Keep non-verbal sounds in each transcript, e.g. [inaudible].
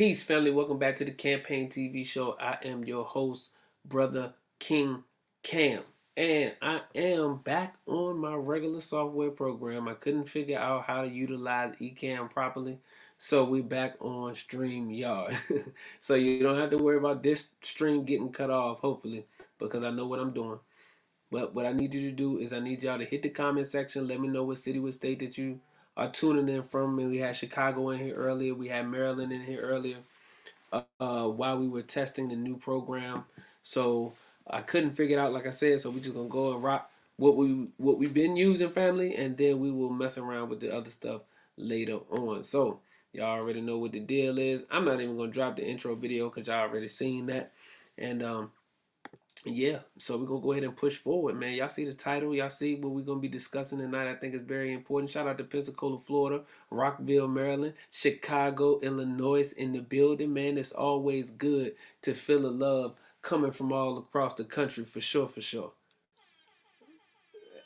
Peace, family. Welcome back to the Campaign TV show. I am your host, Brother King Cam. And I am back on my regular software program. I couldn't figure out how to utilize Ecamm properly. So we back on StreamYard. [laughs] so you don't have to worry about this stream getting cut off, hopefully, because I know what I'm doing. But what I need you to do is I need y'all to hit the comment section. Let me know what city, what state that you are tuning in from. And we had Chicago in here earlier. We had Maryland in here earlier uh, uh, while we were testing the new program. So I couldn't figure it out, like I said. So we just gonna go and rock what we what we've been using, family, and then we will mess around with the other stuff later on. So y'all already know what the deal is. I'm not even gonna drop the intro video because y'all already seen that. And um, yeah, so we're gonna go ahead and push forward, man. Y'all see the title, y'all see what we're gonna be discussing tonight. I think it's very important. Shout out to Pensacola, Florida, Rockville, Maryland, Chicago, Illinois in the building, man. It's always good to feel the love coming from all across the country for sure, for sure.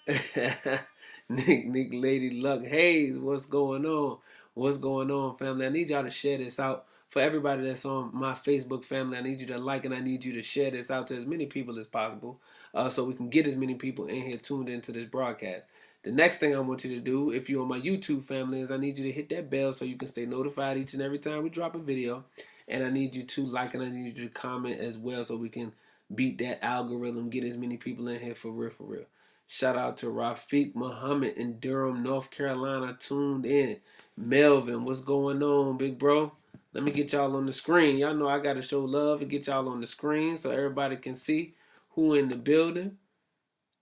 [laughs] Nick, Nick, Lady Luck Hayes, what's going on? What's going on, family? I need y'all to share this out for everybody that's on my Facebook family, I need you to like and I need you to share this out to as many people as possible uh, so we can get as many people in here tuned into this broadcast. The next thing I want you to do, if you're on my YouTube family, is I need you to hit that bell so you can stay notified each and every time we drop a video. And I need you to like and I need you to comment as well so we can beat that algorithm, get as many people in here for real, for real. Shout out to Rafiq Muhammad in Durham, North Carolina, tuned in. Melvin, what's going on, big bro? Let me get y'all on the screen. Y'all know I got to show love and get y'all on the screen so everybody can see who in the building.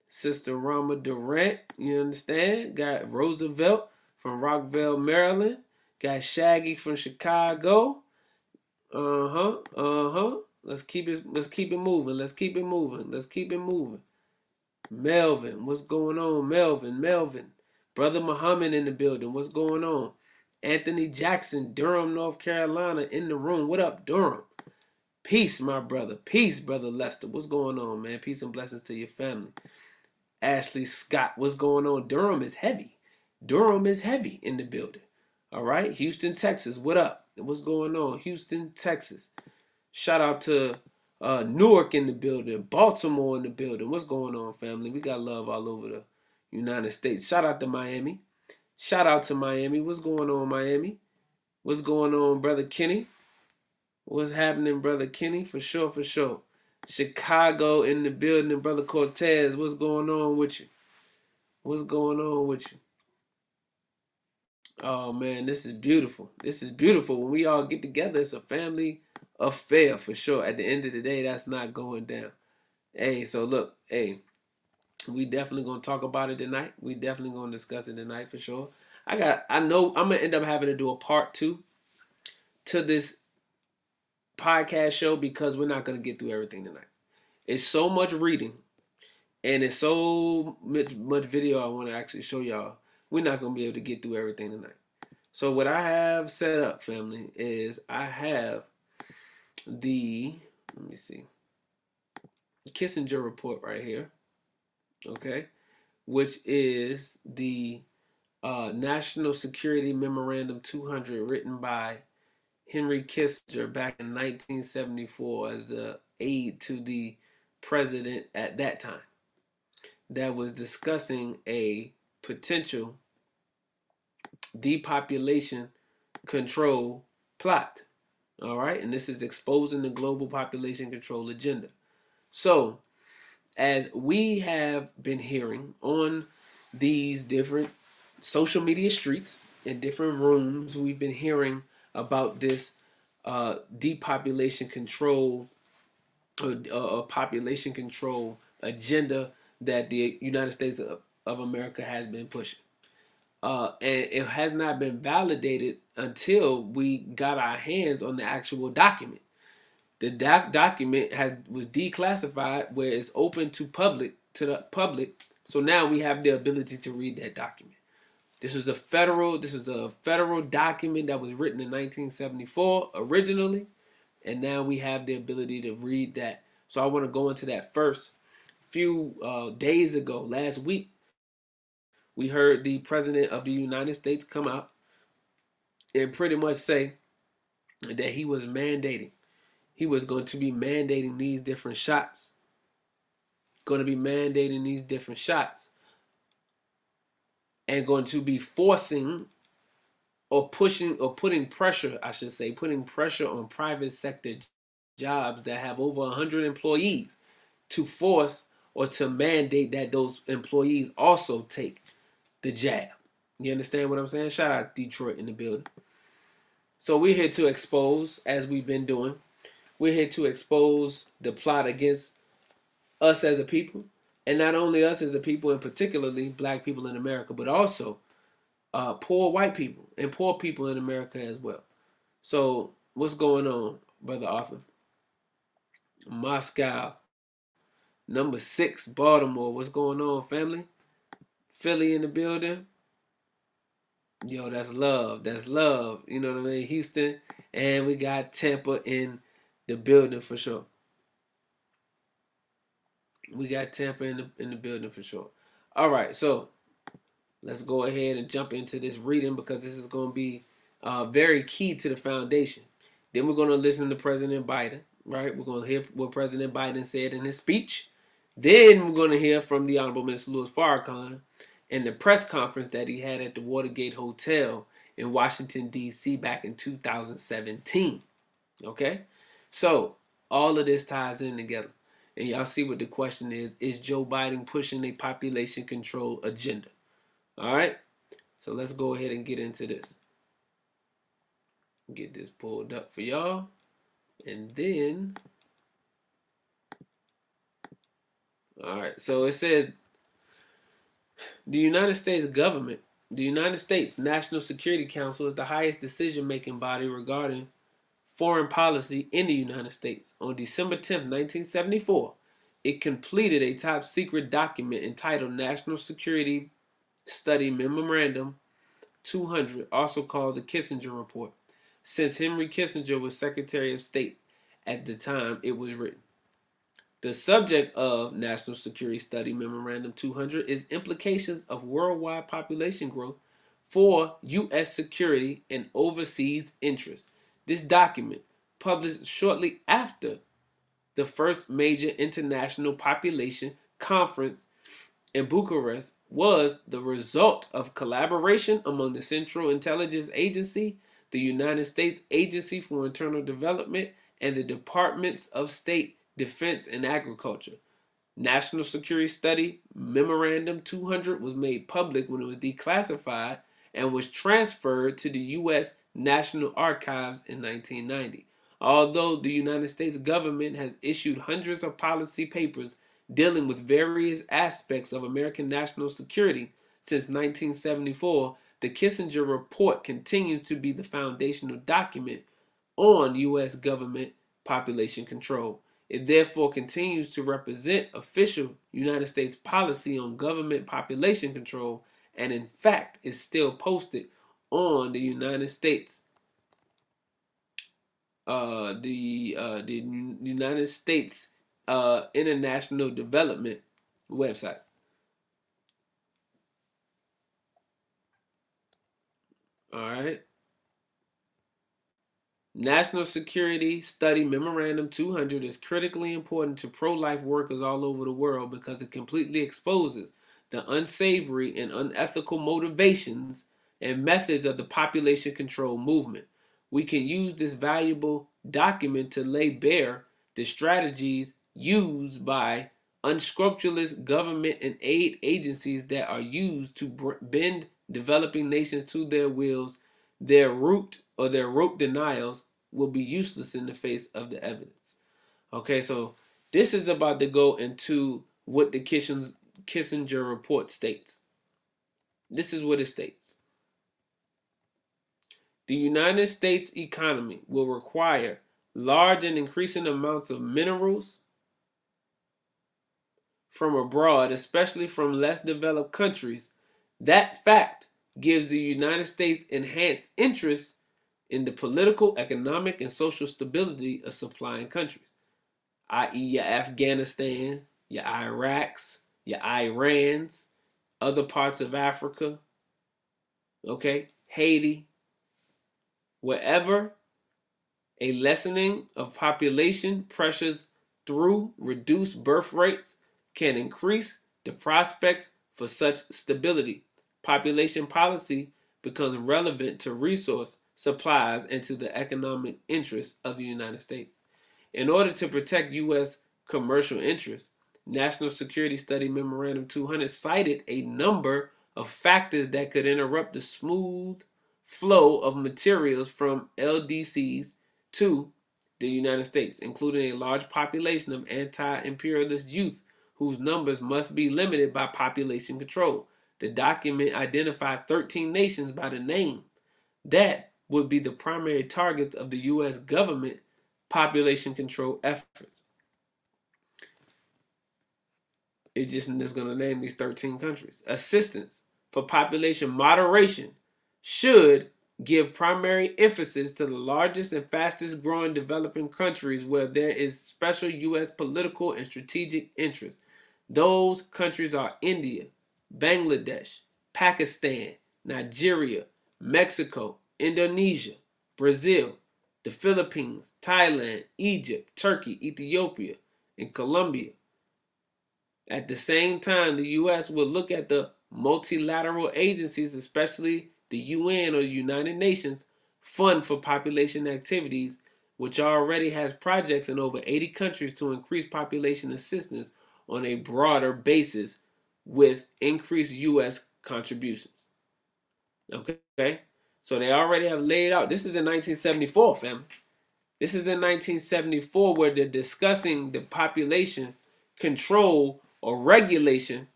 Sister Rama Durant, you understand? Got Roosevelt from Rockville, Maryland. Got Shaggy from Chicago. Uh huh. Uh huh. Let's keep it. Let's keep it moving. Let's keep it moving. Let's keep it moving. Melvin, what's going on? Melvin, Melvin, brother Muhammad in the building. What's going on? Anthony Jackson, Durham, North Carolina, in the room. What up, Durham? Peace, my brother. Peace, brother Lester. What's going on, man? Peace and blessings to your family. Ashley Scott, what's going on? Durham is heavy. Durham is heavy in the building. All right. Houston, Texas. What up? What's going on? Houston, Texas. Shout out to uh, Newark in the building. Baltimore in the building. What's going on, family? We got love all over the United States. Shout out to Miami. Shout out to Miami. What's going on, Miami? What's going on, brother Kenny? What's happening, brother Kenny? For sure, for sure. Chicago in the building, brother Cortez. What's going on with you? What's going on with you? Oh man, this is beautiful. This is beautiful. When we all get together, it's a family affair for sure. At the end of the day, that's not going down. Hey, so look, hey, we definitely gonna talk about it tonight. We definitely gonna discuss it tonight for sure. I got I know I'm gonna end up having to do a part two to this podcast show because we're not gonna get through everything tonight. It's so much reading and it's so much, much video I want to actually show y'all. We're not gonna be able to get through everything tonight. So what I have set up, family, is I have the let me see Kissinger report right here okay, which is the uh, National Security Memorandum 200 written by Henry Kissinger back in 1974 as the aide to the president at that time that was discussing a potential depopulation control plot. All right, and this is exposing the global population control agenda. So, as we have been hearing on these different social media streets in different rooms, we've been hearing about this uh, depopulation control or uh, population control agenda that the United States of, of America has been pushing. Uh, and it has not been validated until we got our hands on the actual document. The doc- document has was declassified where it's open to public to the public. So now we have the ability to read that document. This was a federal this was a federal document that was written in 1974 originally, and now we have the ability to read that. So I want to go into that first. Few uh, days ago, last week, we heard the president of the United States come out and pretty much say that he was mandating. He was going to be mandating these different shots. Going to be mandating these different shots. And going to be forcing or pushing or putting pressure, I should say, putting pressure on private sector jobs that have over 100 employees to force or to mandate that those employees also take the jab. You understand what I'm saying? Shout out Detroit in the building. So we're here to expose, as we've been doing, we're here to expose the plot against us as a people, and not only us as a people, and particularly black people in America, but also uh, poor white people and poor people in America as well. So what's going on, brother Arthur? Mosque, number six, Baltimore. What's going on, family? Philly in the building. Yo, that's love. That's love. You know what I mean? Houston. And we got Tampa in the building for sure. We got Tampa in the in the building for sure. All right, so let's go ahead and jump into this reading because this is going to be uh, very key to the foundation. Then we're going to listen to President Biden, right? We're going to hear what President Biden said in his speech. Then we're going to hear from the Honorable Mr. Louis Farrakhan in the press conference that he had at the Watergate Hotel in Washington, D.C. back in 2017. Okay? So, all of this ties in together. And y'all see what the question is Is Joe Biden pushing a population control agenda? All right? So, let's go ahead and get into this. Get this pulled up for y'all. And then. All right. So, it says the United States government, the United States National Security Council is the highest decision making body regarding foreign policy in the United States. On December 10, 1974, it completed a top secret document entitled National Security Study Memorandum 200, also called the Kissinger Report, since Henry Kissinger was Secretary of State at the time it was written. The subject of National Security Study Memorandum 200 is implications of worldwide population growth for U.S. security and overseas interests. This document, published shortly after the first major international population conference in Bucharest, was the result of collaboration among the Central Intelligence Agency, the United States Agency for Internal Development, and the Departments of State Defense, and Agriculture. National Security Study Memorandum 200 was made public when it was declassified and was transferred to the U.S. National Archives in 1990. Although the United States government has issued hundreds of policy papers dealing with various aspects of American national security since 1974, the Kissinger Report continues to be the foundational document on U.S. government population control. It therefore continues to represent official United States policy on government population control and, in fact, is still posted on the United States. Uh, the uh, the United States uh, International Development website. All right. National Security Study Memorandum 200 is critically important to pro life workers all over the world because it completely exposes the unsavory and unethical motivations and methods of the population control movement. We can use this valuable document to lay bare the strategies used by unscrupulous government and aid agencies that are used to bend developing nations to their wills, their root or their rote denials will be useless in the face of the evidence. Okay, so this is about to go into what the Kissinger report states. This is what it states. The United States economy will require large and increasing amounts of minerals from abroad, especially from less developed countries. That fact gives the United States enhanced interest in the political, economic, and social stability of supplying countries, i.e., your Afghanistan, your Iraqs, your Irans, other parts of Africa, okay, Haiti, wherever A lessening of population pressures through reduced birth rates can increase the prospects for such stability. Population policy becomes relevant to resource supplies and to the economic interests of the United States. In order to protect U.S. commercial interests, National Security Study Memorandum 200 cited a number of factors that could interrupt the smooth flow of materials from LDCs to the United States, including a large population of anti imperialist youth whose numbers must be limited by population control. The document identified 13 nations by the name that would be the primary targets of the U.S. government population control efforts. It's just going to name these 13 countries. Assistance for population moderation should give primary emphasis to the largest and fastest growing developing countries where there is special U.S. political and strategic interest. Those countries are India, Bangladesh, Pakistan, Nigeria, Mexico, Indonesia, Brazil, the Philippines, Thailand, Egypt, Turkey, Ethiopia, and Colombia. At the same time, the U.S. will look at the multilateral agencies, especially the UN or the United Nations, fund for population activities, which already has projects in over 80 countries to increase population assistance on a broader basis with increased U.S. contributions. Okay? So they already have laid out. This is in 1974, fam. This is in 1974 where they're discussing the population control or regulation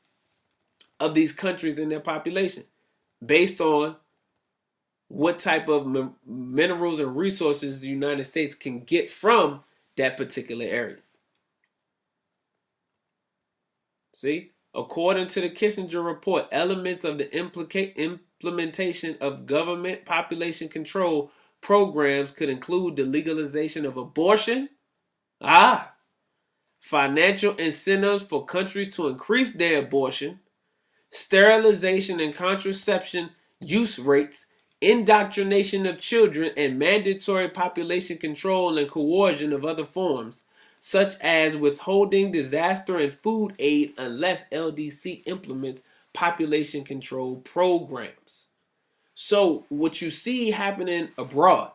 of these countries and their population based on what type of minerals and resources the United States can get from that particular area. See, according to the Kissinger report, elements of the implica- implementation of government population control programs could include the legalization of abortion, ah, financial incentives for countries to increase their abortion, sterilization and contraception use rates, indoctrination of children, and mandatory population control and coercion of other forms, such as withholding disaster and food aid unless LDC implements population control programs. So, what you see happening abroad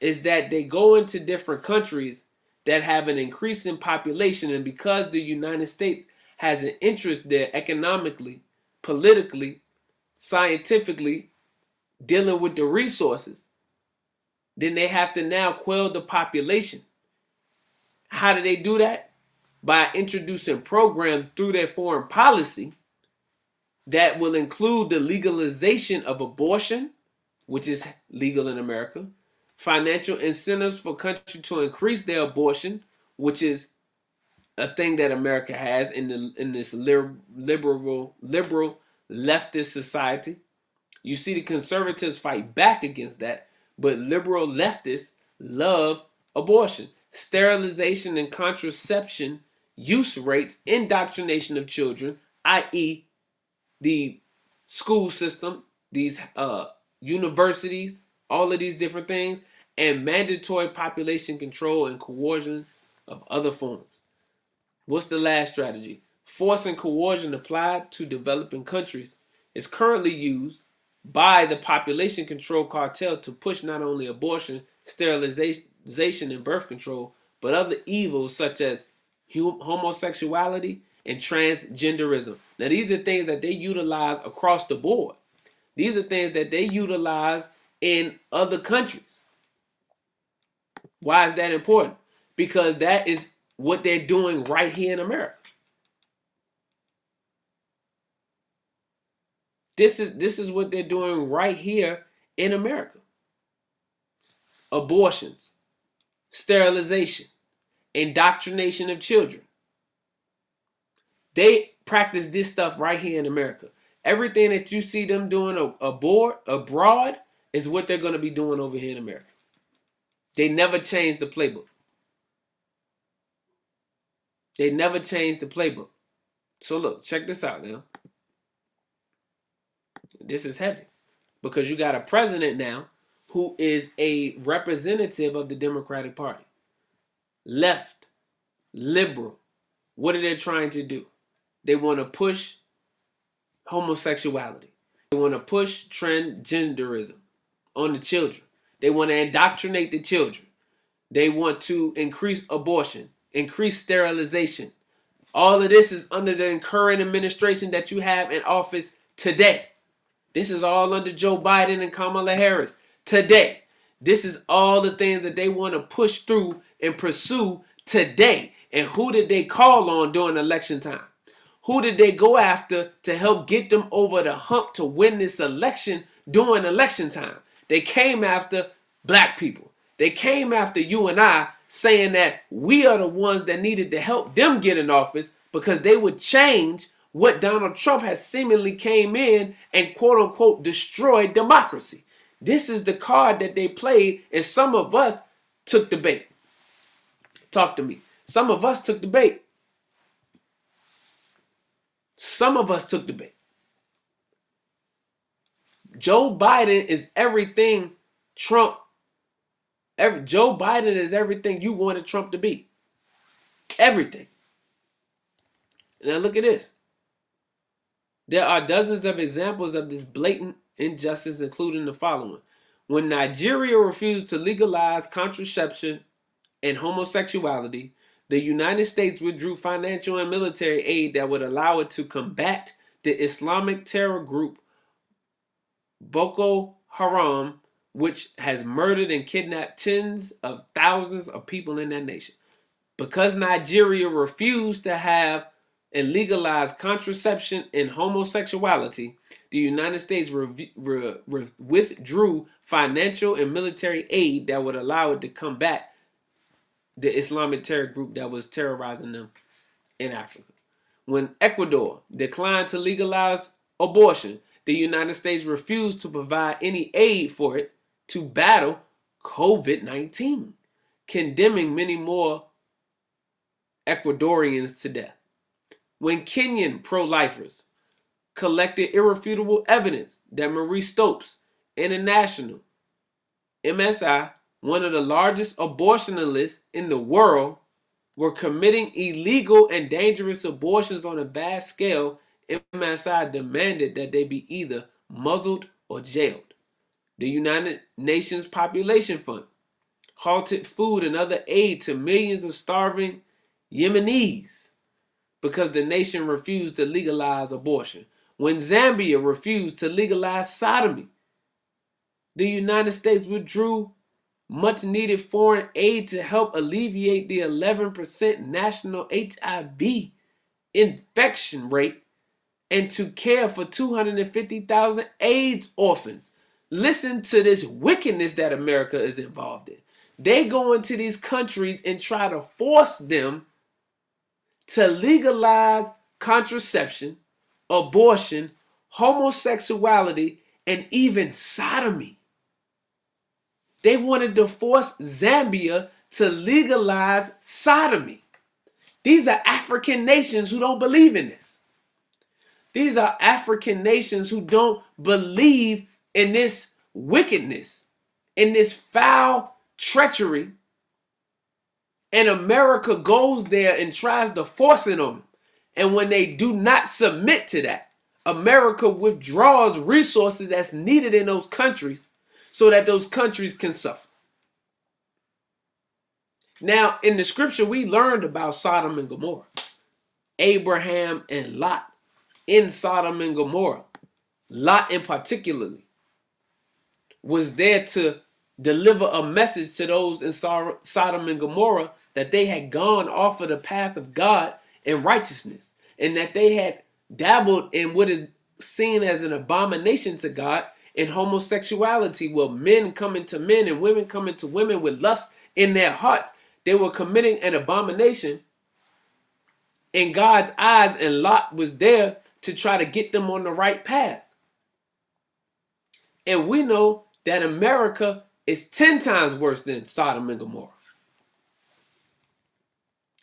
is that they go into different countries that have an increasing population, and because the United States has an interest there economically, politically, scientifically, dealing with the resources, then they have to now quell the population. How do they do that? By introducing programs through their foreign policy that will include the legalization of abortion, which is legal in America, financial incentives for countries to increase their abortion, which is a thing that America has in the in this liberal liberal leftist society. You see the conservatives fight back against that, but liberal leftists love abortion, sterilization and contraception use rates, indoctrination of children, i.e., the school system, these uh, universities, all of these different things, and mandatory population control and coercion of other forms. What's the last strategy? Force and coercion applied to developing countries is currently used by the population control cartel to push not only abortion, sterilization, and birth control, but other evils such as homosexuality and transgenderism. Now, these are things that they utilize across the board. These are things that they utilize in other countries. Why is that important? Because that is what they're doing right here in America. This is this is what they're doing right here in America. Abortions, sterilization, indoctrination of children, they practice this stuff right here in America. Everything that you see them doing abroad, abroad is what they're going to be doing over here in America. They never change the playbook. They never change the playbook. So look, check this out now. This is heavy because you got a president now who is a representative of the Democratic Party. Left, liberal. What are they trying to do? They want to push homosexuality. They want to push transgenderism on the children. They want to indoctrinate the children. They want to increase abortion, increase sterilization. All of this is under the current administration that you have in office today. This is all under Joe Biden and Kamala Harris today. This is all the things that they want to push through and pursue today. And who did they call on during election time? Who did they go after to help get them over the hump to win this election during election time? They came after black people. They came after you and I saying that we are the ones that needed to help them get in office because they would change what Donald Trump has seemingly came in and quote unquote destroyed democracy. This is the card that they played, and some of us took the bait. Talk to me. Some of us took the bait. Some of us took the bait. Joe Biden is everything Trump. Every, Joe Biden is everything you wanted Trump to be. Everything. Now look at this. There are dozens of examples of this blatant injustice, including the following. When Nigeria refused to legalize contraception and homosexuality, the United States withdrew financial and military aid that would allow it to combat the Islamic terror group Boko Haram, which has murdered and kidnapped tens of thousands of people in that nation. Because Nigeria refused to have and legalize contraception and homosexuality, the United States re- re- re- withdrew financial and military aid that would allow it to combat the Islamic terror group that was terrorizing them in Africa. When Ecuador declined to legalize abortion, the United States refused to provide any aid for it to battle COVID 19, condemning many more Ecuadorians to death. When Kenyan pro lifers collected irrefutable evidence that Marie Stopes International, MSI, one of the largest abortionists in the world, were committing illegal and dangerous abortions on a vast scale, MSI demanded that they be either muzzled or jailed. The United Nations Population Fund halted food and other aid to millions of starving Yemenis because the nation refused to legalize abortion when Zambia refused to legalize sodomy. The United States withdrew much needed foreign aid to help alleviate the 11% national HIV infection rate and to care for 250,000 AIDS orphans. Listen to this wickedness that America is involved in. They go into these countries and try to force them to legalize contraception abortion, homosexuality, and even sodomy. They wanted to force Zambia to legalize sodomy. These are African nations who don't believe in this. These are African nations who don't believe in this wickedness, in this foul treachery. And America goes there and tries to force it on them. And when they do not submit to that, America withdraws resources that's needed in those countries so that those countries can suffer. Now, in the scripture, we learned about Sodom and Gomorrah, Abraham and Lot in Sodom and Gomorrah. Lot, in particularly, was there to deliver a message to those in Sodom and Gomorrah that they had gone off of the path of God and righteousness and that they had dabbled in what is seen as an abomination to God in homosexuality, where men coming to men and women coming to women with lust in their hearts. They were committing an abomination in God's eyes, and Lot was there to try to get them on the right path. And we know that America is 10 times worse than Sodom and Gomorrah.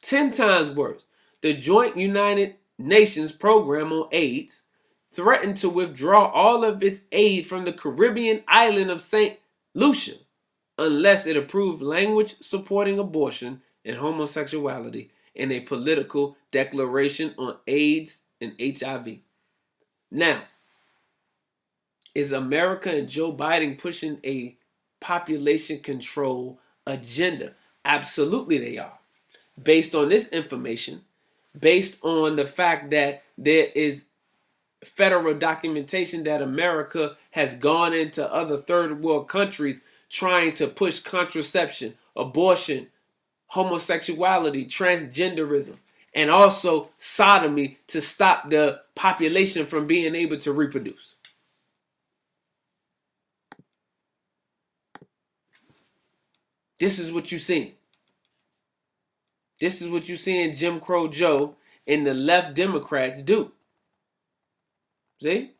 10 times worse the Joint United Nations Program on AIDS threatened to withdraw all of its aid from the Caribbean island of St. Lucia, unless it approved language supporting abortion and homosexuality in a political declaration on AIDS and HIV. Now, is America and Joe Biden pushing a population control agenda? Absolutely, they are. Based on this information, based on the fact that there is federal documentation that America has gone into other third world countries trying to push contraception, abortion, homosexuality, transgenderism, and also sodomy to stop the population from being able to reproduce. This is what you see. This is what you see in Jim Crow Joe and the left Democrats do. See?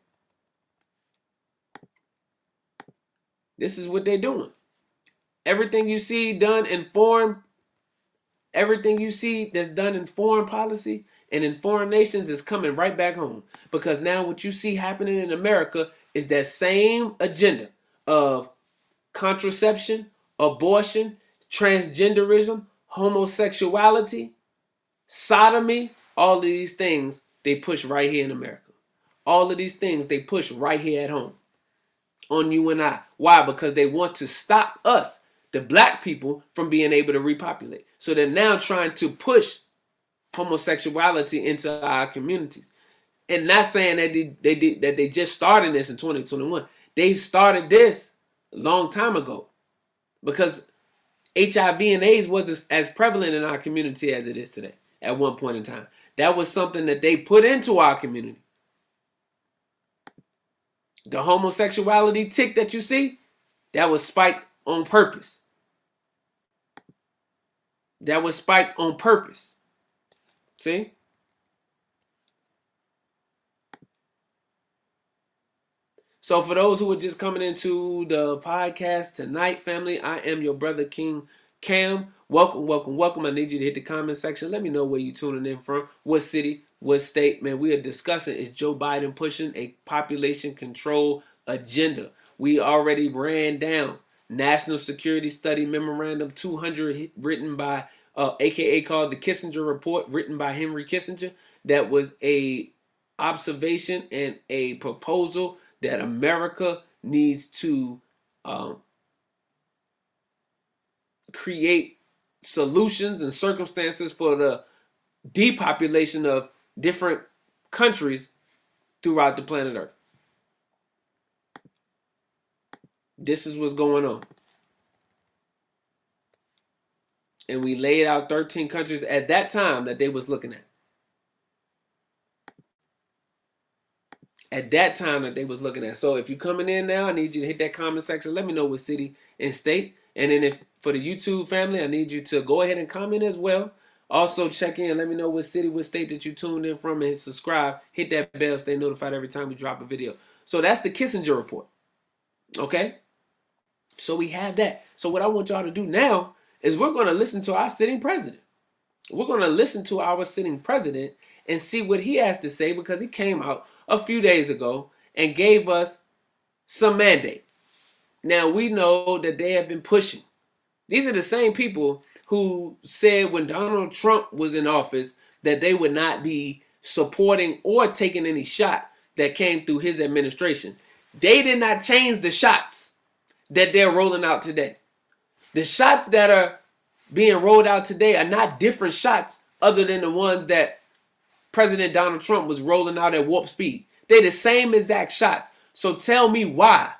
This is what they're doing. Everything you see done in foreign, everything you see that's done in foreign policy and in foreign nations is coming right back home. Because now what you see happening in America is that same agenda of contraception, abortion, transgenderism, homosexuality, sodomy, all of these things they push right here in America. All of these things they push right here at home on you and I. Why? Because they want to stop us, the black people, from being able to repopulate. So they're now trying to push homosexuality into our communities. And not saying that they, they did that they just started this in 2021. They've started this a long time ago. Because HIV and AIDS wasn't as prevalent in our community as it is today at one point in time. That was something that they put into our community. The homosexuality tick that you see, that was spiked on purpose. That was spiked on purpose. See? So, for those who are just coming into the podcast tonight, family, I am your brother King Cam. Welcome, welcome, welcome. I need you to hit the comment section. Let me know where you're tuning in from, what city, what state. Man, we are discussing is Joe Biden pushing a population control agenda. We already ran down National Security Study Memorandum 200 written by, uh, aka called the Kissinger Report, written by Henry Kissinger. That was a observation and a proposal that America needs to um, create solutions and circumstances for the depopulation of different countries throughout the planet Earth. This is what's going on. And we laid out 13 countries at that time that they was looking at. At that time that they was looking at. So if you're coming in now, I need you to hit that comment section. Let me know what city and state. And then if for the YouTube family, I need you to go ahead and comment as well. Also check in. Let me know what city, what state that you tuned in from, and subscribe. Hit that bell. Stay notified every time we drop a video. So that's the Kissinger report. Okay. So we have that. So what I want y'all to do now is we're going to listen to our sitting president. We're going to listen to our sitting president and see what he has to say because he came out a few days ago and gave us some mandates. Now we know that they have been pushing. These are the same people who said when Donald Trump was in office that they would not be supporting or taking any shot that came through his administration. They did not change the shots that they're rolling out today. The shots that are being rolled out today are not different shots other than the ones that President Donald Trump was rolling out at warp speed. They're the same exact shots. So tell me why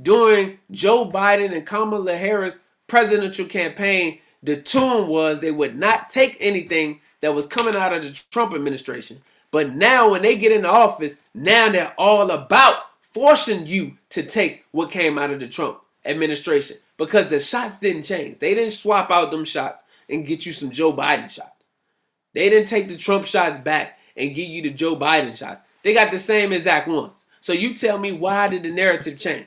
during Joe Biden and Kamala Harris presidential campaign, the tune was they would not take anything that was coming out of the Trump administration. But now when they get into office, now they're all about forcing you to take what came out of the Trump administration because the shots didn't change. They didn't swap out them shots and get you some Joe Biden shots. They didn't take the Trump shots back and give you the Joe Biden shots. They got the same exact ones. So you tell me why did the narrative change?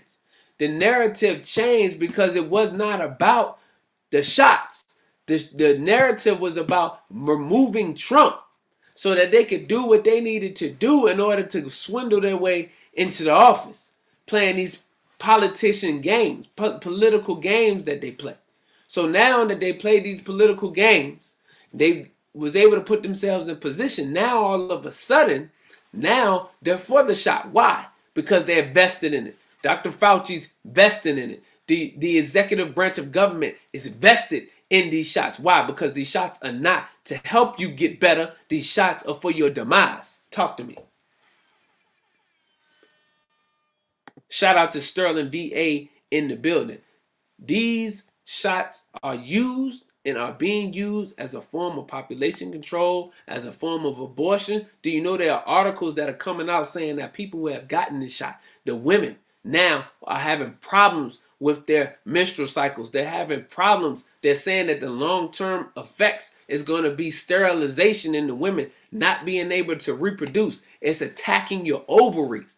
The narrative changed because it was not about the shots. The, the narrative was about removing Trump so that they could do what they needed to do in order to swindle their way into the office, playing these politician games, po- political games that they play. So now that they play these political games, they was able to put themselves in position. Now all of a sudden, now they're for the shot. Why? Because they're vested in it. Dr. Fauci's vested in it. The the executive branch of government is vested in these shots. Why? Because these shots are not to help you get better. These shots are for your demise. Talk to me. Shout out to Sterling VA in the building. These shots are used and are being used as a form of population control, as a form of abortion. Do you know there are articles that are coming out saying that people who have gotten this shot, the women now are having problems with their menstrual cycles. They're having problems. They're saying that the long-term effects is going to be sterilization in the women, not being able to reproduce. It's attacking your ovaries.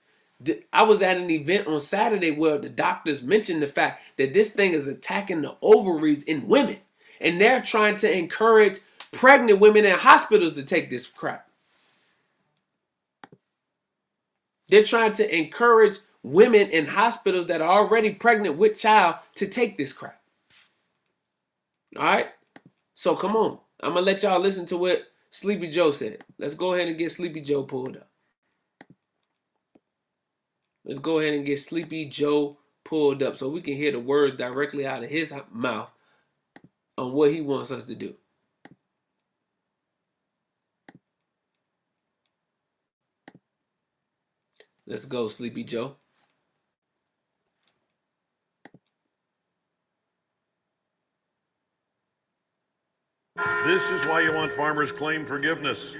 I was at an event on Saturday where the doctors mentioned the fact that this thing is attacking the ovaries in women. And they're trying to encourage pregnant women in hospitals to take this crap. They're trying to encourage women in hospitals that are already pregnant with child to take this crap. All right? So come on. I'm going to let y'all listen to what Sleepy Joe said. Let's go ahead and get Sleepy Joe pulled up. Let's go ahead and get Sleepy Joe pulled up so we can hear the words directly out of his mouth on what he wants us to do. Let's go, Sleepy Joe. This is why you want farmers claim forgiveness.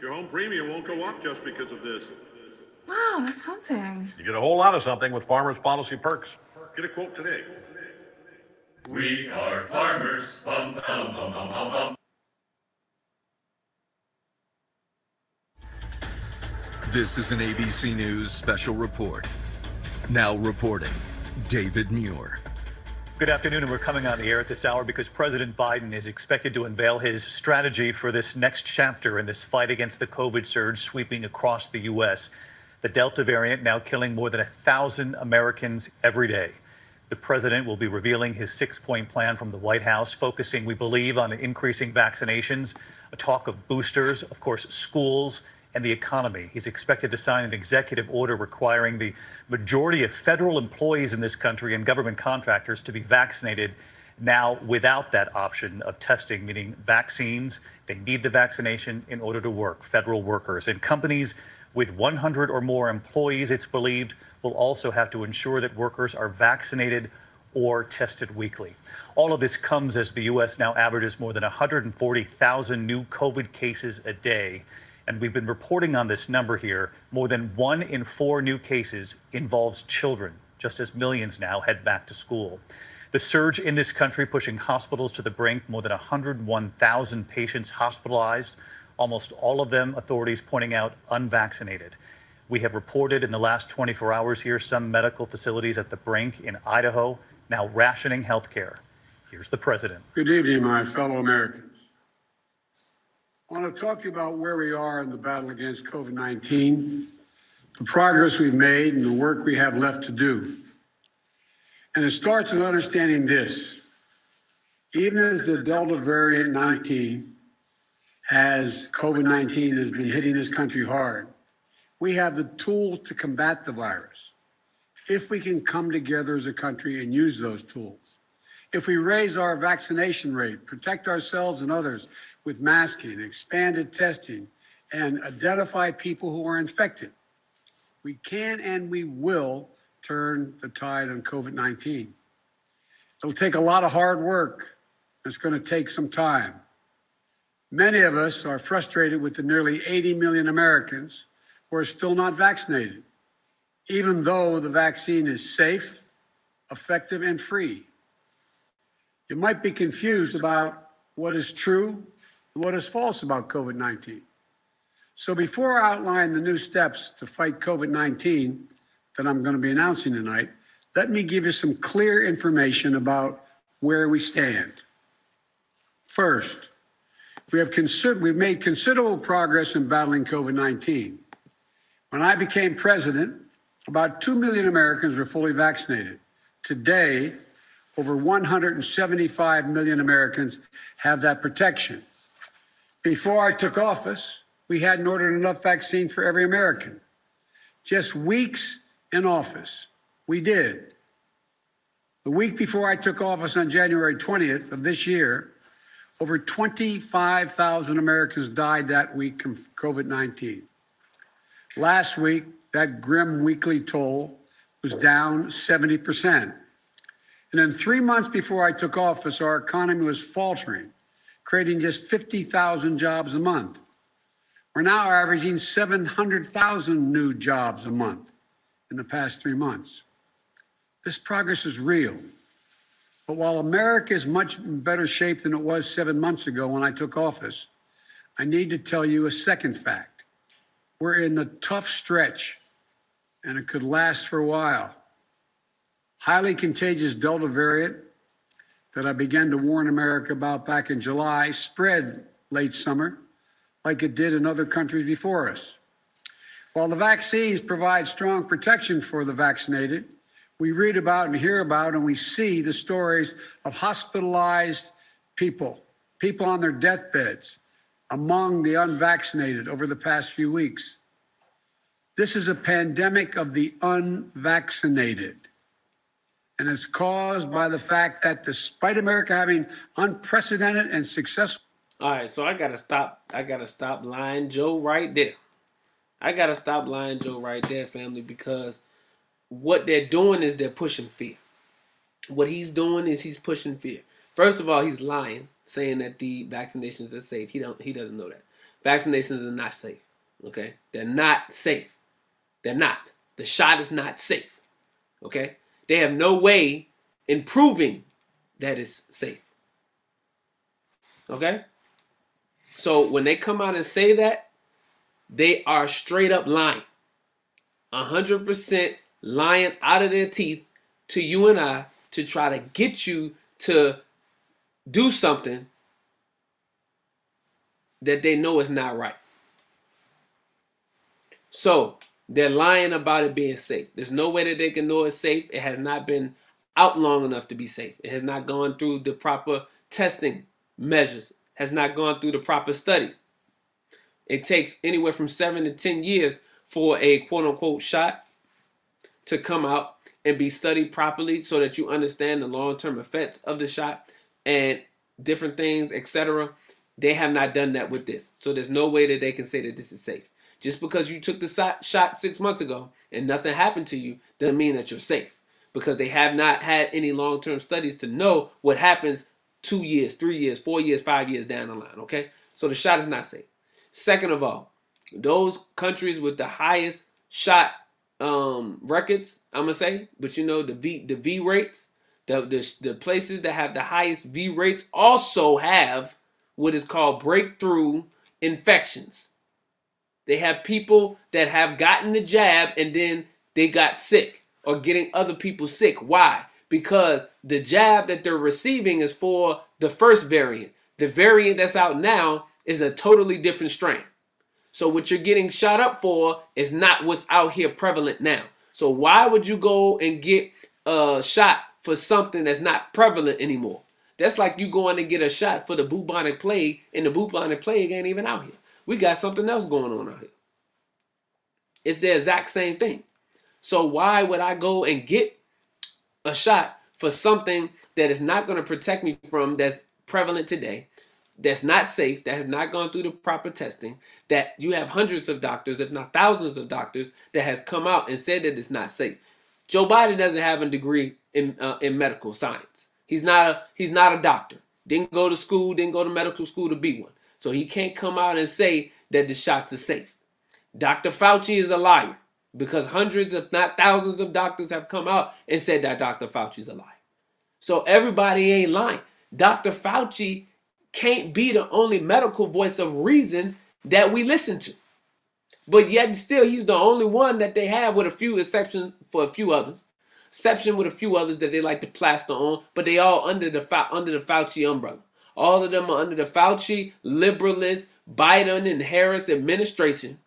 Your home premium won't go up just because of this. Wow, that's something. You get a whole lot of something with Farmers Policy Perks. Get a quote today. We are farmers. Bum, bum, bum, bum, bum, bum. This is an ABC News special report. Now reporting, David Muir. Good afternoon, and we're coming on the air at this hour because President Biden is expected to unveil his strategy for this next chapter in this fight against the COVID surge sweeping across the U.S. The Delta variant now killing more than a thousand Americans every day. The president will be revealing his six point plan from the White House, focusing, we believe, on increasing vaccinations, a talk of boosters, of course, schools, and the economy. He's expected to sign an executive order requiring the majority of federal employees in this country and government contractors to be vaccinated now without that option of testing, meaning vaccines. They need the vaccination in order to work, federal workers. And companies with 100 or more employees, it's believed, will also have to ensure that workers are vaccinated or tested weekly. All of this comes as the U.S. now averages more than 140,000 new COVID cases a day and we've been reporting on this number here. More than one in four new cases involves children, just as millions now head back to school. The surge in this country pushing hospitals to the brink, more than 101,000 patients hospitalized, almost all of them authorities pointing out unvaccinated. We have reported in the last 24 hours here some medical facilities at the brink in Idaho now rationing health care. Here's the president. Good evening, my fellow Americans. I want to talk to you about where we are in the battle against COVID 19, the progress we've made, and the work we have left to do. And it starts with understanding this even as the Delta variant 19 has COVID 19 has been hitting this country hard, we have the tools to combat the virus if we can come together as a country and use those tools. If we raise our vaccination rate, protect ourselves and others with masking, expanded testing, and identify people who are infected, we can and we will turn the tide on COVID 19. It'll take a lot of hard work. It's going to take some time. Many of us are frustrated with the nearly 80 million Americans who are still not vaccinated, even though the vaccine is safe, effective, and free. You might be confused about what is true and what is false about COVID 19. So before I outline the new steps to fight COVID 19 that I'm going to be announcing tonight, let me give you some clear information about where we stand. First, we have consider- we've made considerable progress in battling COVID 19. When I became president, About 2 million Americans were fully vaccinated. Today, over 175 million Americans have that protection. Before I took office, we hadn't ordered enough vaccine for every American. Just weeks in office, we did. The week before I took office on January 20th of this year, over 25,000 Americans died that week from COVID 19. Last week, that grim weekly toll was down 70%. And in three months before I took office, our economy was faltering, creating just 50,000 jobs a month. We're now averaging 700,000 new jobs a month in the past three months. This progress is real. But while America is much better shape than it was seven months ago when I took office, I need to tell you a second fact. We're in the tough stretch, and it could last for a while. Highly contagious Delta variant that I began to warn America about back in July spread late summer like it did in other countries before us. While the vaccines provide strong protection for the vaccinated, we read about and hear about and we see the stories of hospitalized people, people on their deathbeds among the unvaccinated over the past few weeks. This is a pandemic of the unvaccinated. And it's caused by the fact that despite America having unprecedented and successful All right, so I gotta stop. I gotta stop lying, Joe, right there. I gotta stop lying, Joe, right there, family, because what they're doing is they're pushing fear. What he's doing is he's pushing fear. First of all, he's lying, saying that the vaccinations are safe. He don't. He doesn't know that vaccinations are not safe. Okay, they're not safe. They're not. The shot is not safe. Okay, they have no way in proving that it's safe. Okay. So when they come out and say that, they are straight up lying. 100% lying out of their teeth to you and I to try to get you to do something that they know is not right. So they're lying about it being safe. There's no way that they can know it's safe. It has not been out long enough to be safe. It has not gone through the proper testing measures, has not gone through the proper studies. It takes anywhere from seven to 10 years for a quote unquote shot to come out and be studied properly so that you understand the long term effects of the shot and different things, etc. They have not done that with this. So there's no way that they can say that this is safe. Just because you took the shot six months ago and nothing happened to you doesn't mean that you're safe because they have not had any long term studies to know what happens two years, three years, four years, five years down the line. Okay? So the shot is not safe. Second of all, those countries with the highest shot um, records, I'm gonna say, but you know the V the V rates, the, the the places that have the highest V rates also have what is called breakthrough infections. They have people that have gotten the jab and then they got sick or getting other people sick. Why? Because the jab that they're receiving is for the first variant. The variant that's out now is a totally different strain. So what you're getting shot up for is not what's out here prevalent now. So why would you go and get a shot for something that's not prevalent anymore? That's like you going to get a shot for the bubonic plague, and the bubonic plague ain't even out here. We got something else going on out here. It's the exact same thing. So why would I go and get a shot for something that is not going to protect me from that's prevalent today, that's not safe, that has not gone through the proper testing, that you have hundreds of doctors, if not thousands of doctors, that has come out and said that it's not safe. Joe Biden doesn't have a degree in uh, in medical science. He's not a he's not a doctor. Didn't go to school, didn't go to medical school to be one. So he can't come out and say that the shots are safe. Dr. Fauci is a liar because hundreds, if not thousands, of doctors have come out and said that Dr. Fauci is a liar. So everybody ain't lying. Dr. Fauci can't be the only medical voice of reason that we listen to. But yet still he's the only one that they have with a few exceptions for a few others. Exception with a few others that they like to plaster on, but they all under the under the Fauci umbrella. All of them are under the Fauci, liberalist, Biden and Harris administration.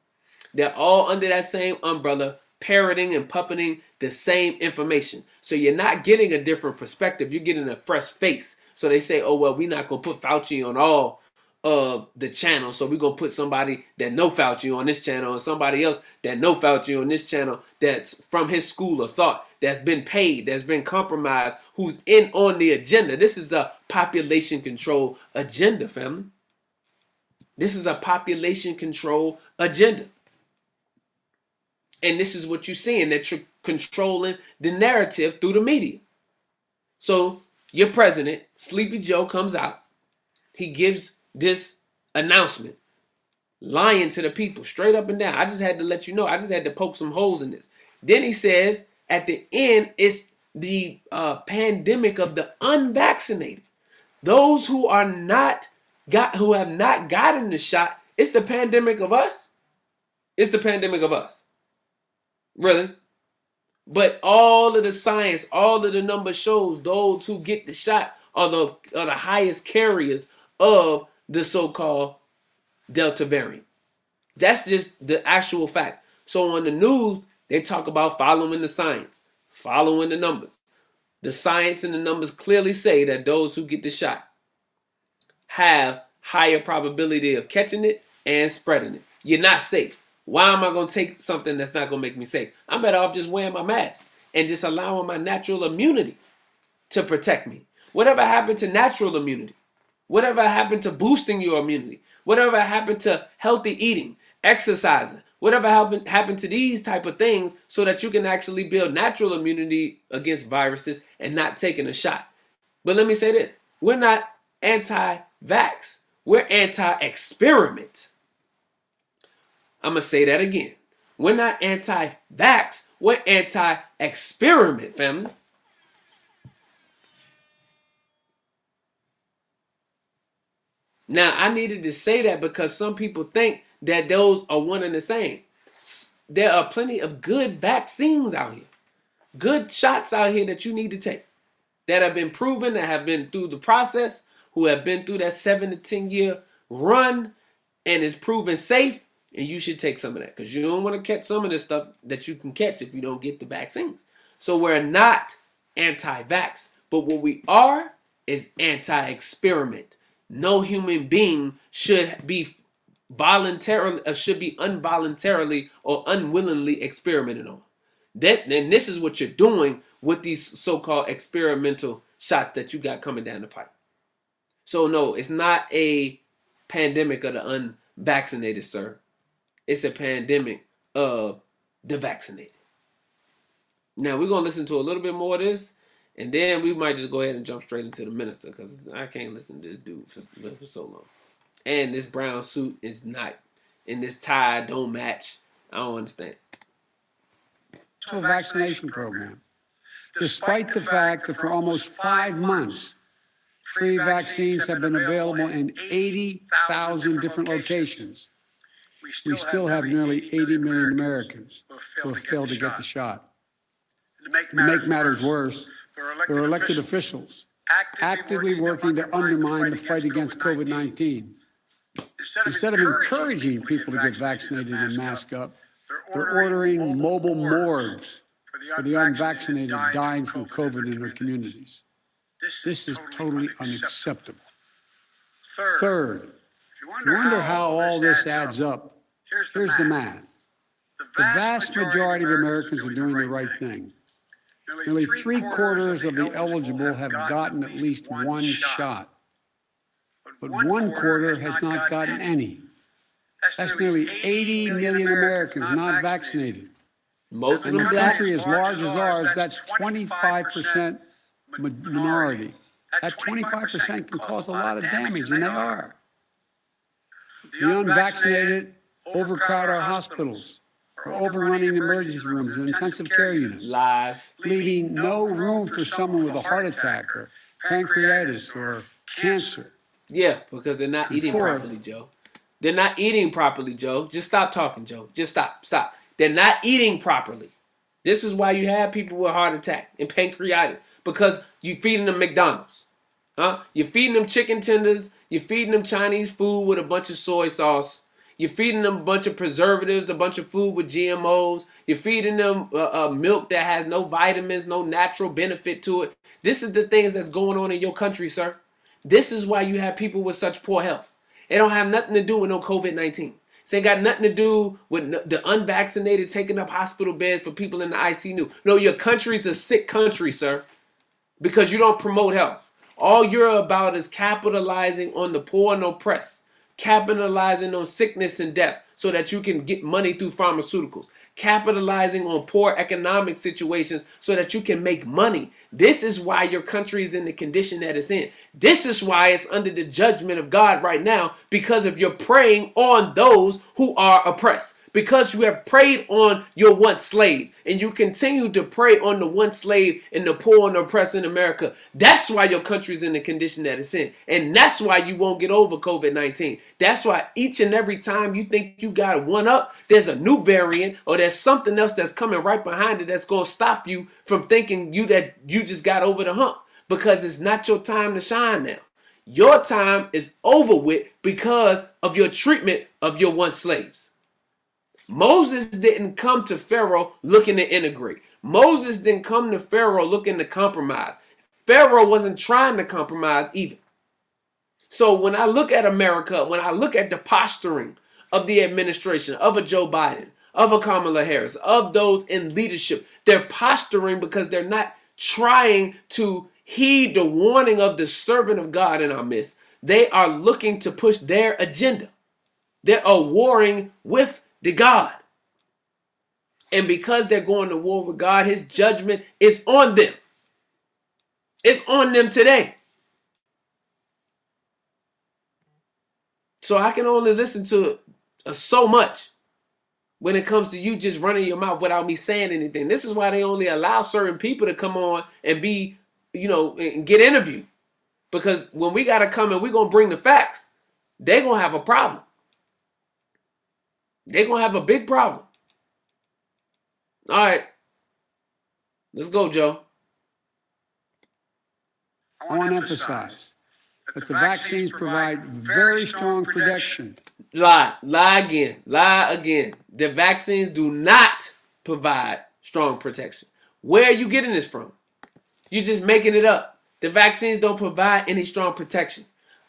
They're all under that same umbrella parroting and puppeting the same information. So you're not getting a different perspective. You're getting a fresh face. So they say, oh, well, we're not going to put Fauci on all of the channel. So we're to put somebody that know Fauci on this channel and somebody else that know Fauci on this channel that's from his school of thought, that's been paid, that's been compromised, who's in on the agenda. This is a population control agenda, family. This is a population control agenda. And this is what you're seeing that you're controlling the narrative through the media. So your president, Sleepy Joe, comes out. He gives this announcement, lying to the people straight up and down. I just had to let you know. I just had to poke some holes in this. Then he says at the end, it's the uh, pandemic of the unvaccinated. Those who are not got who have not gotten the shot, it's the pandemic of us. It's the pandemic of us. Really? But all of the science, all of the number shows those who get the shot are the are the highest carriers of the so-called Delta variant. That's just the actual fact. So on the news, they talk about following the science, following the numbers. The science and the numbers clearly say that those who get the shot have higher probability of catching it and spreading it. You're not safe. Why am I going to take something that's not going to make me safe? I'm better off just wearing my mask and just allowing my natural immunity to protect me. Whatever happened to natural immunity? Whatever happened to boosting your immunity? Whatever happened to healthy eating, exercising? Whatever happened happened to these type of things so that you can actually build natural immunity against viruses and not taking a shot. But let me say this. We're not anti-vax. We're anti-experiment. I'm going to say that again. We're not anti-vax. We're anti-experiment, family. Now, I needed to say that because some people think that those are one and the same. There are plenty of good vaccines out here, good shots out here that you need to take that have been proven, that have been through the process, who have been through that seven to 10 year run and is proven safe. And you should take some of that because you don't want to catch some of this stuff that you can catch if you don't get the vaccines. So we're not anti vax, but what we are is anti experiment no human being should be voluntarily uh, should be involuntarily or unwillingly experimented on. That and this is what you're doing with these so-called experimental shots that you got coming down the pipe. So no, it's not a pandemic of the unvaccinated, sir. It's a pandemic of the vaccinated. Now we're gonna listen to a little bit more of this, and then we might just go ahead and jump straight into the minister because I can't listen to this dude for, for so long. And this brown suit is not, and this tie don't match. I don't understand. Vaccination program. Despite the fact that for almost five months, free vaccines have been available in 80,000 different locations, we still have nearly 80 million Americans who have failed to get the shot. To make matters worse, there are elected officials actively working to undermine the fight against COVID 19. Instead of encouraging people to get vaccinated and mask up, they're ordering mobile morgues for the unvaccinated dying from COVID in their communities. This is totally unacceptable. Third, you wonder how all this adds up. Here's the math. The vast majority of Americans are doing the right thing. Nearly three quarters of the eligible have gotten at least one shot, but one quarter has not gotten any. That's nearly 80 million Americans not vaccinated. Most of In a country as large as ours, that's 25% minority. That 25% can cause a lot of damage, and they are. The unvaccinated overcrowd our hospitals, are overrunning emergency rooms and intensive care units, Live. leaving no room for someone with a heart attack or pancreatitis or cancer. Yeah, because they're not eating Fourth. properly, Joe. They're not eating properly, Joe. Just stop talking, Joe. Just stop. Stop. They're not eating properly. This is why you have people with heart attack and pancreatitis because you're feeding them McDonald's, huh? You're feeding them chicken tenders. You're feeding them Chinese food with a bunch of soy sauce. You're feeding them a bunch of preservatives, a bunch of food with GMOs. You're feeding them uh, uh, milk that has no vitamins, no natural benefit to it. This is the things that's going on in your country, sir. This is why you have people with such poor health. It don't have nothing to do with no COVID 19. It's ain't got nothing to do with the unvaccinated taking up hospital beds for people in the ICU. No, your country's a sick country, sir, because you don't promote health. All you're about is capitalizing on the poor and oppressed, capitalizing on sickness and death so that you can get money through pharmaceuticals, capitalizing on poor economic situations so that you can make money. This is why your country is in the condition that it's in. This is why it's under the judgment of God right now because of your preying on those who are oppressed because you have preyed on your once slave and you continue to prey on the one slave and the poor and the oppressed in America. That's why your country is in the condition that it's in. And that's why you won't get over COVID 19. That's why each and every time you think you got one up, there's a new variant or there's something else that's coming right behind it that's going to stop you from thinking you that you just got over the hump because it's not your time to shine now. Your time is over with because of your treatment of your once slaves. Moses didn't come to Pharaoh looking to integrate. Moses didn't come to Pharaoh looking to compromise. Pharaoh wasn't trying to compromise either. So when I look at America, when I look at the posturing of the administration, of a Joe Biden, of a Kamala Harris, of those in leadership, they're posturing because they're not trying to heed the warning of the servant of God in our midst. They are looking to push their agenda. They are warring with to God. And because they're going to war with God, his judgment is on them. It's on them today. So I can only listen to uh, so much when it comes to you just running your mouth without me saying anything. This is why they only allow certain people to come on and be, you know, and get interviewed. Because when we got to come and we're going to bring the facts, they're going to have a problem. They're going to have a big problem. All right. Let's go, Joe. I want to emphasize that the vaccines provide very strong protection. Lie. Lie again. Lie again. The vaccines do not provide strong protection. Where are you getting this from? You're just making it up. The vaccines don't provide any strong protection.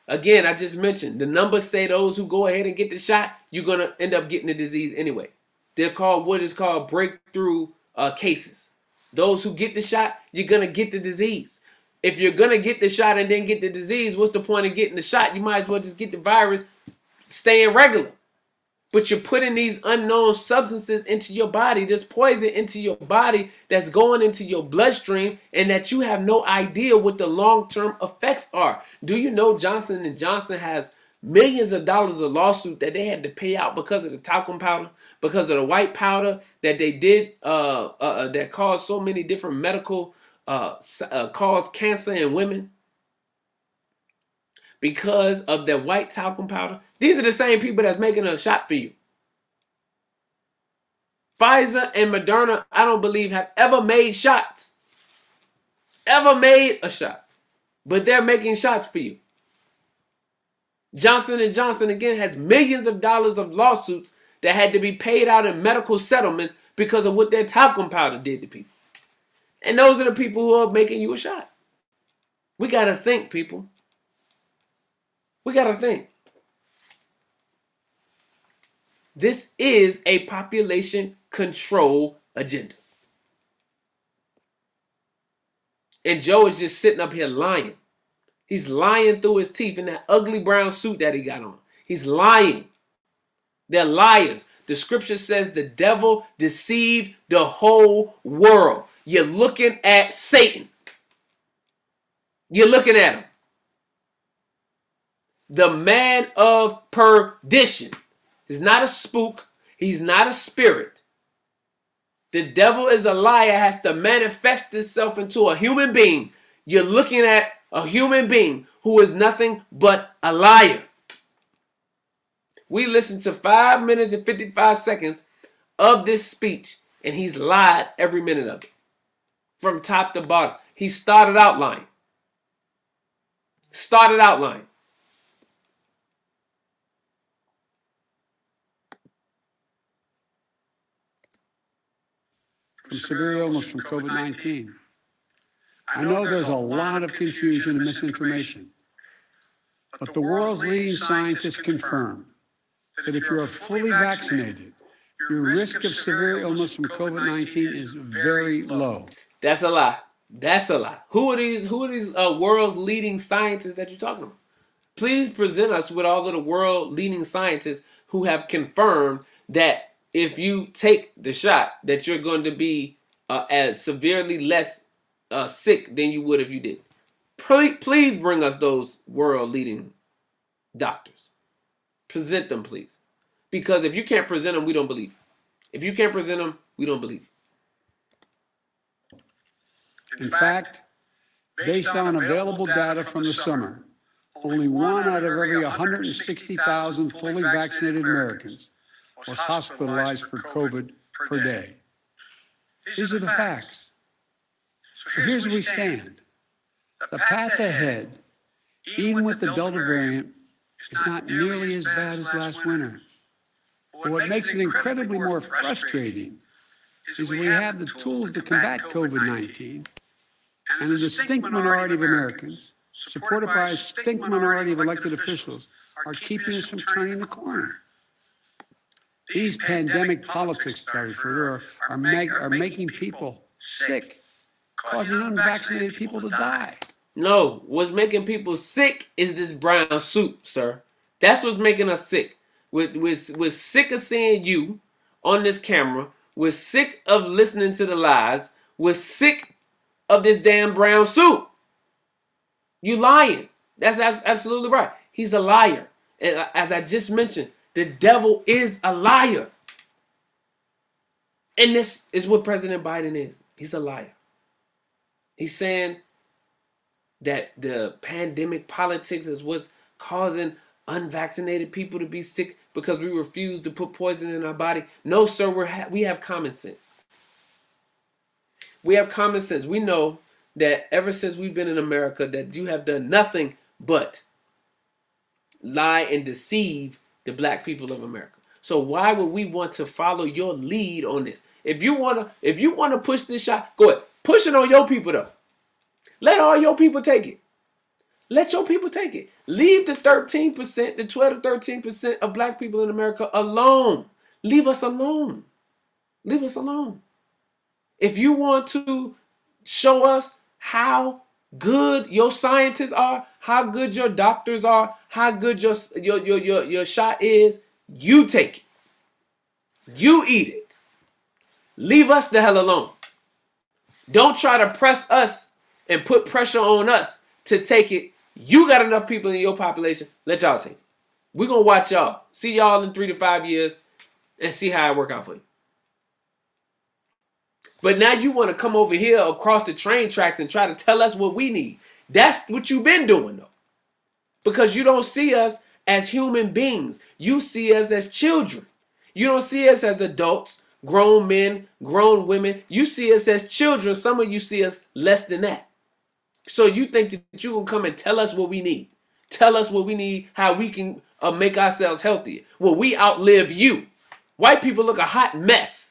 Again, I just mentioned the numbers say those who go ahead and get the shot, you're gonna end up getting the disease anyway. They're called what is called breakthrough uh, cases. Those who get the shot, you're gonna get the disease. If you're gonna get the shot and then get the disease, what's the point of getting the shot? You might as well just get the virus, staying regular but you're putting these unknown substances into your body, this poison into your body that's going into your bloodstream and that you have no idea what the long-term effects are. Do you know Johnson and Johnson has millions of dollars of lawsuit that they had to pay out because of the talcum powder, because of the white powder that they did uh, uh, uh that caused so many different medical uh, uh caused cancer in women because of their white talcum powder. These are the same people that's making a shot for you. Pfizer and Moderna, I don't believe, have ever made shots. Ever made a shot. But they're making shots for you. Johnson and Johnson again has millions of dollars of lawsuits that had to be paid out in medical settlements because of what their talcum powder did to people. And those are the people who are making you a shot. We got to think, people. We got to think. This is a population control agenda. And Joe is just sitting up here lying. He's lying through his teeth in that ugly brown suit that he got on. He's lying. They're liars. The scripture says the devil deceived the whole world. You're looking at Satan. You're looking at him. The man of perdition. He's not a spook. He's not a spirit. The devil is a liar, has to manifest itself into a human being. You're looking at a human being who is nothing but a liar. We listened to five minutes and 55 seconds of this speech, and he's lied every minute of it from top to bottom. He started out lying. Started out lying. Severe illness from COVID 19. I know there's a lot of confusion and misinformation, but the world's leading scientists confirm that if you are fully vaccinated, your risk of severe illness from COVID 19 is very low. That's a lie. That's a lie. Who are these? Who are these uh, world's leading scientists that you're talking about? Please present us with all of the world leading scientists who have confirmed that if you take the shot, that you're going to be uh, as severely less uh, sick than you would if you did. Please, please bring us those world leading doctors. Present them, please. Because if you can't present them, we don't believe. If you can't present them, we don't believe. In fact, based on available data from the summer, only one out of every 160,000 fully vaccinated Americans was hospitalized for COVID per day. These are the facts. So here's where we stand. The path ahead, even with the Delta variant, is not nearly as bad as last winter. But what makes it incredibly more frustrating is we have the tools to combat COVID 19, and a distinct minority of Americans, supported by a distinct minority of elected officials, are keeping us from turning the corner. These pandemic politics that I refer to are, are, make, are making people sick, causing unvaccinated people to die. No, what's making people sick is this brown soup, sir. That's what's making us sick. We're, we're, we're sick of seeing you on this camera. We're sick of listening to the lies. We're sick of this damn brown soup. You lying. That's absolutely right. He's a liar. And uh, as I just mentioned, the devil is a liar. And this is what President Biden is. He's a liar. He's saying that the pandemic politics is what's causing unvaccinated people to be sick because we refuse to put poison in our body. No, sir, we're ha- we have common sense. We have common sense. We know that ever since we've been in America, that you have done nothing but lie and deceive the black people of America. So why would we want to follow your lead on this? If you wanna, if you wanna push this shot, go ahead. Push it on your people though. Let all your people take it. Let your people take it. Leave the 13%, the 12 to 13% of black people in America alone. Leave us alone. Leave us alone. If you want to show us how good your scientists are, how good your doctors are, how good your your your your, your shot is, you take it. You eat it. Leave us the hell alone. Don't try to press us and put pressure on us to take it. You got enough people in your population. Let y'all take it. We're gonna watch y'all. See y'all in three to five years and see how it work out for you. But now you want to come over here across the train tracks and try to tell us what we need. That's what you've been doing though. Because you don't see us as human beings. You see us as children. You don't see us as adults, grown men, grown women. You see us as children. Some of you see us less than that. So you think that you can come and tell us what we need. Tell us what we need, how we can uh, make ourselves healthier. Well, we outlive you. White people look a hot mess.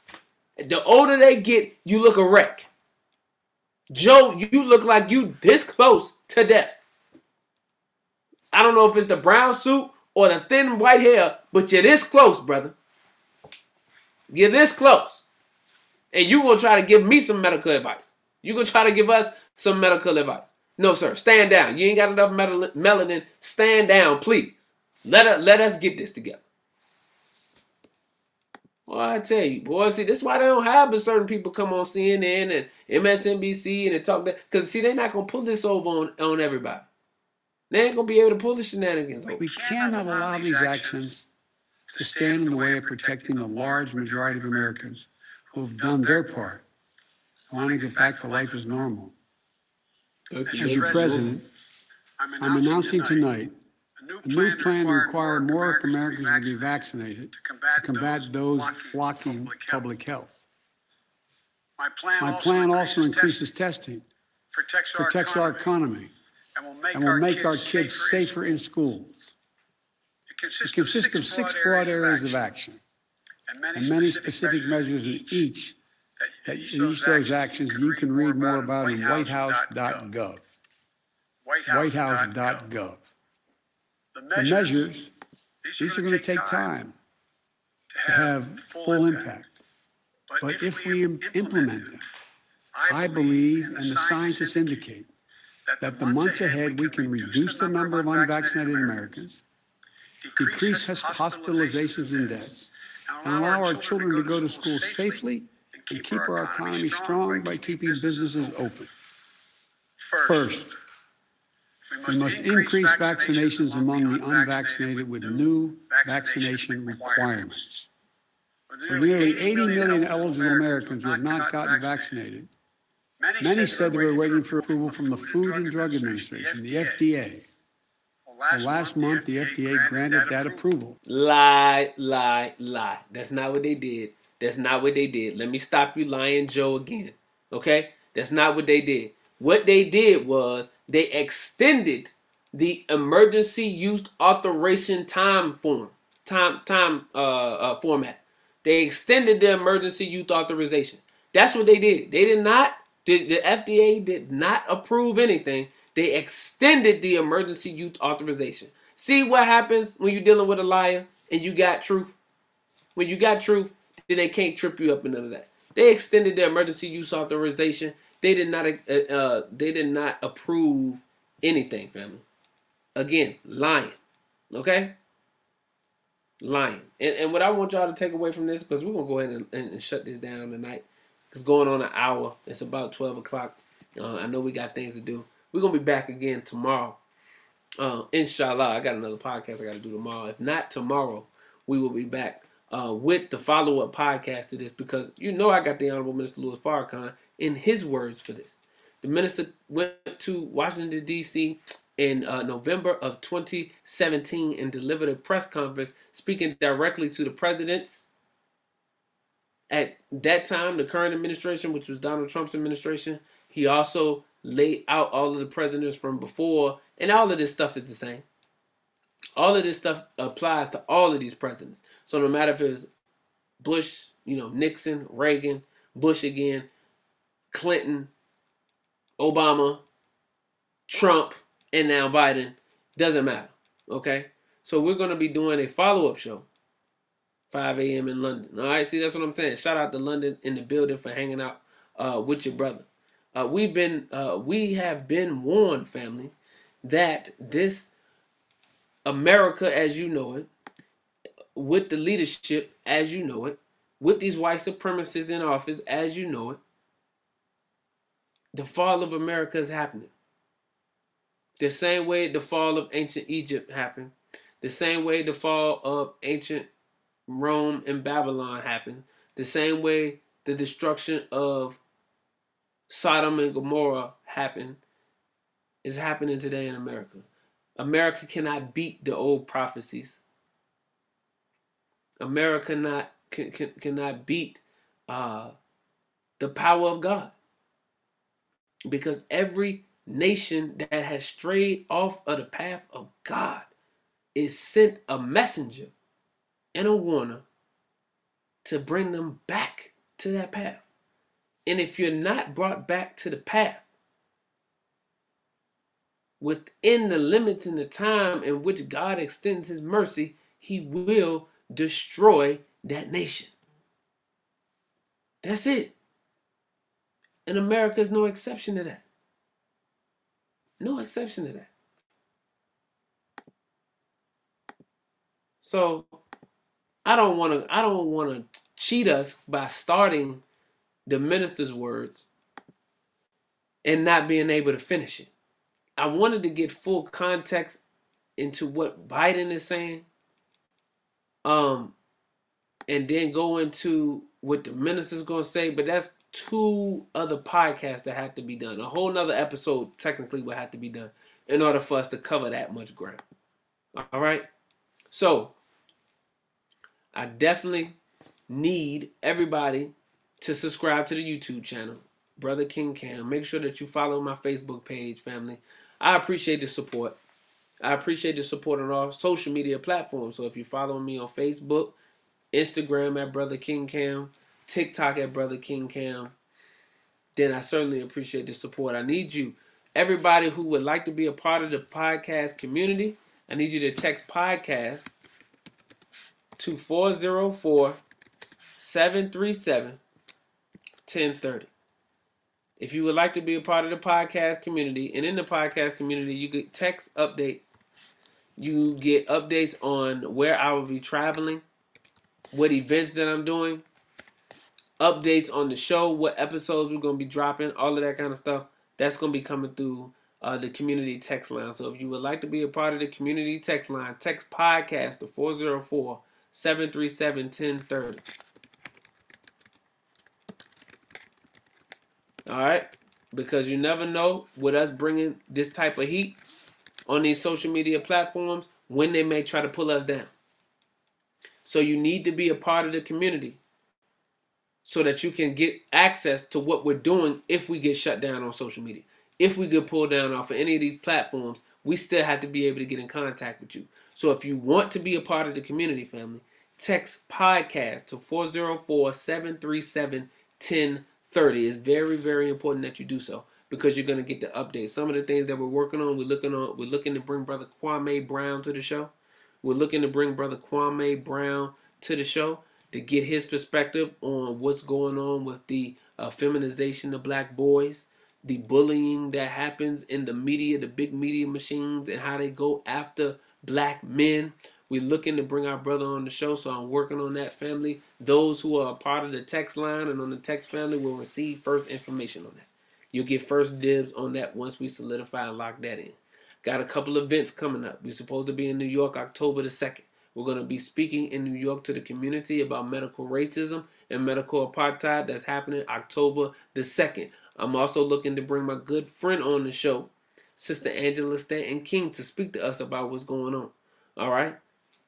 The older they get, you look a wreck. Joe, you look like you this close to death. I don't know if it's the brown suit or the thin white hair, but you're this close, brother. You're this close. And you gonna try to give me some medical advice. You gonna try to give us some medical advice. No, sir. Stand down. You ain't got enough mel- melanin. Stand down, please. Let us, let us get this together. Well, I tell you, boy, see, this is why they don't have but certain people come on CNN and MSNBC and talk that because see, they're not gonna pull this over on, on everybody. They ain't gonna be able to pull the shenanigans over. We cannot allow these actions to stand in the way of protecting the large majority of Americans who have done their part, wanting to get back to life as normal. As your president, I'm announcing tonight new plan to require more Americans to be vaccinated to combat those blocking public health. My plan, My also, plan increases also increases testing, testing, protects, our, protects our economy, economy, and will make, and will our, make kids our kids safer, safer in schools. It It consists, consists of six broad areas of action and many, and many specific, specific measures in each that each of those actions you can read more about in whitehouse.gov. Whitehouse.gov. The The measures, these are going to take time to have full impact. But if we im- implement them, I believe, and the scientists indicate, that the months ahead we can reduce the number of unvaccinated Americans, decrease hospitalizations and deaths, and allow our children to go to school safely and keep our economy strong by keeping businesses open. First, we must increase vaccinations among the unvaccinated with new vaccination requirements. For nearly 80 million eligible Americans who have not gotten vaccinated, many said they were waiting for approval from the Food and Drug Administration, the FDA. Well, last month, the FDA granted that approval. Lie, lie, lie. That's not what they did. That's not what they did. Let me stop you lying, Joe, again. Okay? That's not what they did. What they did was they extended the emergency use authorization time form, time, time uh, uh format. They extended the emergency youth authorization. That's what they did. They did not, the, the FDA did not approve anything. They extended the emergency youth authorization. See what happens when you're dealing with a liar and you got truth? When you got truth, then they can't trip you up in none of that. They extended the emergency use authorization. They did not uh, uh they did not approve anything, family. Again, lying. Okay? Lying. And, and what I want y'all to take away from this, because we're gonna go ahead and, and, shut this down tonight. It's going on an hour. It's about 12 o'clock. Uh, I know we got things to do. We're gonna be back again tomorrow. Uh, inshallah, I got another podcast I got to do tomorrow. If not tomorrow, we will be back uh, with the follow up podcast to this because you know I got the Honorable Minister Louis Farrakhan in his words for this. The minister went to Washington, D.C. in uh, November of 2017 and delivered a press conference speaking directly to the presidents. At that time, the current administration, which was Donald Trump's administration, he also laid out all of the presidents from before, and all of this stuff is the same. All of this stuff applies to all of these presidents. So no matter if it's Bush, you know, Nixon, Reagan, Bush again, Clinton, Obama, Trump, and now Biden, doesn't matter. Okay? So we're gonna be doing a follow-up show. 5 a.m. in London. All right, see that's what I'm saying. Shout out to London in the building for hanging out uh, with your brother. Uh, we've been, uh, we have been warned, family, that this America as you know it, with the leadership as you know it, with these white supremacists in office as you know it, the fall of America is happening. The same way the fall of ancient Egypt happened, the same way the fall of ancient Rome and Babylon happened, the same way the destruction of Sodom and Gomorrah happened, is happening today in America. America cannot beat the old prophecies. America not can, can, cannot beat uh, the power of God. Because every nation that has strayed off of the path of God is sent a messenger and a warner to bring them back to that path. And if you're not brought back to the path, within the limits and the time in which God extends his mercy, he will destroy that nation. That's it. And America is no exception to that. No exception to that. So I don't want to I don't want to cheat us by starting the minister's words and not being able to finish it. I wanted to get full context into what Biden is saying. Um and then go into what the minister's gonna say, but that's two other podcasts that have to be done. A whole nother episode technically would have to be done in order for us to cover that much ground. All right. So I definitely need everybody to subscribe to the YouTube channel, Brother King Cam. Make sure that you follow my Facebook page, family. I appreciate the support. I appreciate the support on all social media platforms. So if you're following me on Facebook, Instagram at Brother King Cam, TikTok at Brother King Cam, then I certainly appreciate the support. I need you, everybody who would like to be a part of the podcast community. I need you to text podcast to 404 737 1030. If you would like to be a part of the podcast community, and in the podcast community, you get text updates. You get updates on where I will be traveling, what events that I'm doing, updates on the show, what episodes we're going to be dropping, all of that kind of stuff. That's going to be coming through uh, the community text line. So if you would like to be a part of the community text line, text podcast to 404 737 1030. All right, because you never know with us bringing this type of heat on these social media platforms when they may try to pull us down. So you need to be a part of the community so that you can get access to what we're doing if we get shut down on social media. If we get pulled down off of any of these platforms, we still have to be able to get in contact with you. So if you want to be a part of the community family, text podcast to 404 737 1030. It's very, very important that you do so because you're going to get the updates. Some of the things that we're working on, we're looking on, we're looking to bring Brother Kwame Brown to the show. We're looking to bring Brother Kwame Brown to the show to get his perspective on what's going on with the uh, feminization of black boys, the bullying that happens in the media, the big media machines, and how they go after black men. We're looking to bring our brother on the show, so I'm working on that family. Those who are a part of the text line and on the text family will receive first information on that. You'll get first dibs on that once we solidify and lock that in. Got a couple events coming up. We're supposed to be in New York October the 2nd. We're going to be speaking in New York to the community about medical racism and medical apartheid that's happening October the 2nd. I'm also looking to bring my good friend on the show, Sister Angela Stanton King, to speak to us about what's going on. All right?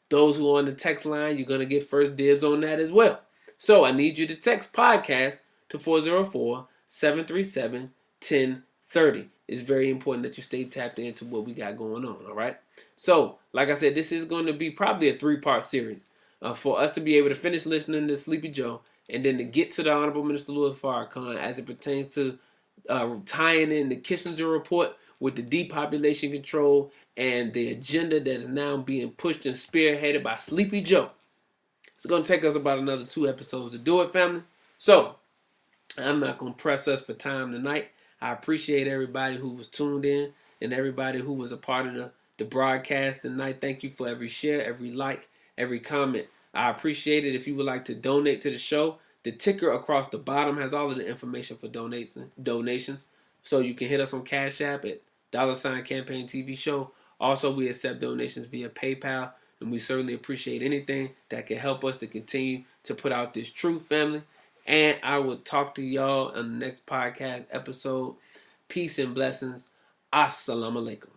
Those who are on the text line, you're going to get first dibs on that as well. So I need you to text podcast to 404 737 1030. It's very important that you stay tapped into what we got going on. All right. So, like I said, this is going to be probably a three part series uh, for us to be able to finish listening to Sleepy Joe and then to get to the Honorable Minister Louis Farrakhan as it pertains to uh, tying in the Kissinger report with the depopulation control and the agenda that is now being pushed and spearheaded by Sleepy Joe. It's going to take us about another two episodes to do it, family. So, I'm not going to press us for time tonight. I appreciate everybody who was tuned in and everybody who was a part of the, the broadcast tonight. Thank you for every share, every like, every comment. I appreciate it. If you would like to donate to the show, the ticker across the bottom has all of the information for donations. Donations, so you can hit us on Cash App at dollar sign campaign TV show. Also, we accept donations via PayPal, and we certainly appreciate anything that can help us to continue to put out this truth, family. And I will talk to y'all on the next podcast episode. Peace and blessings. Assalamu alaikum.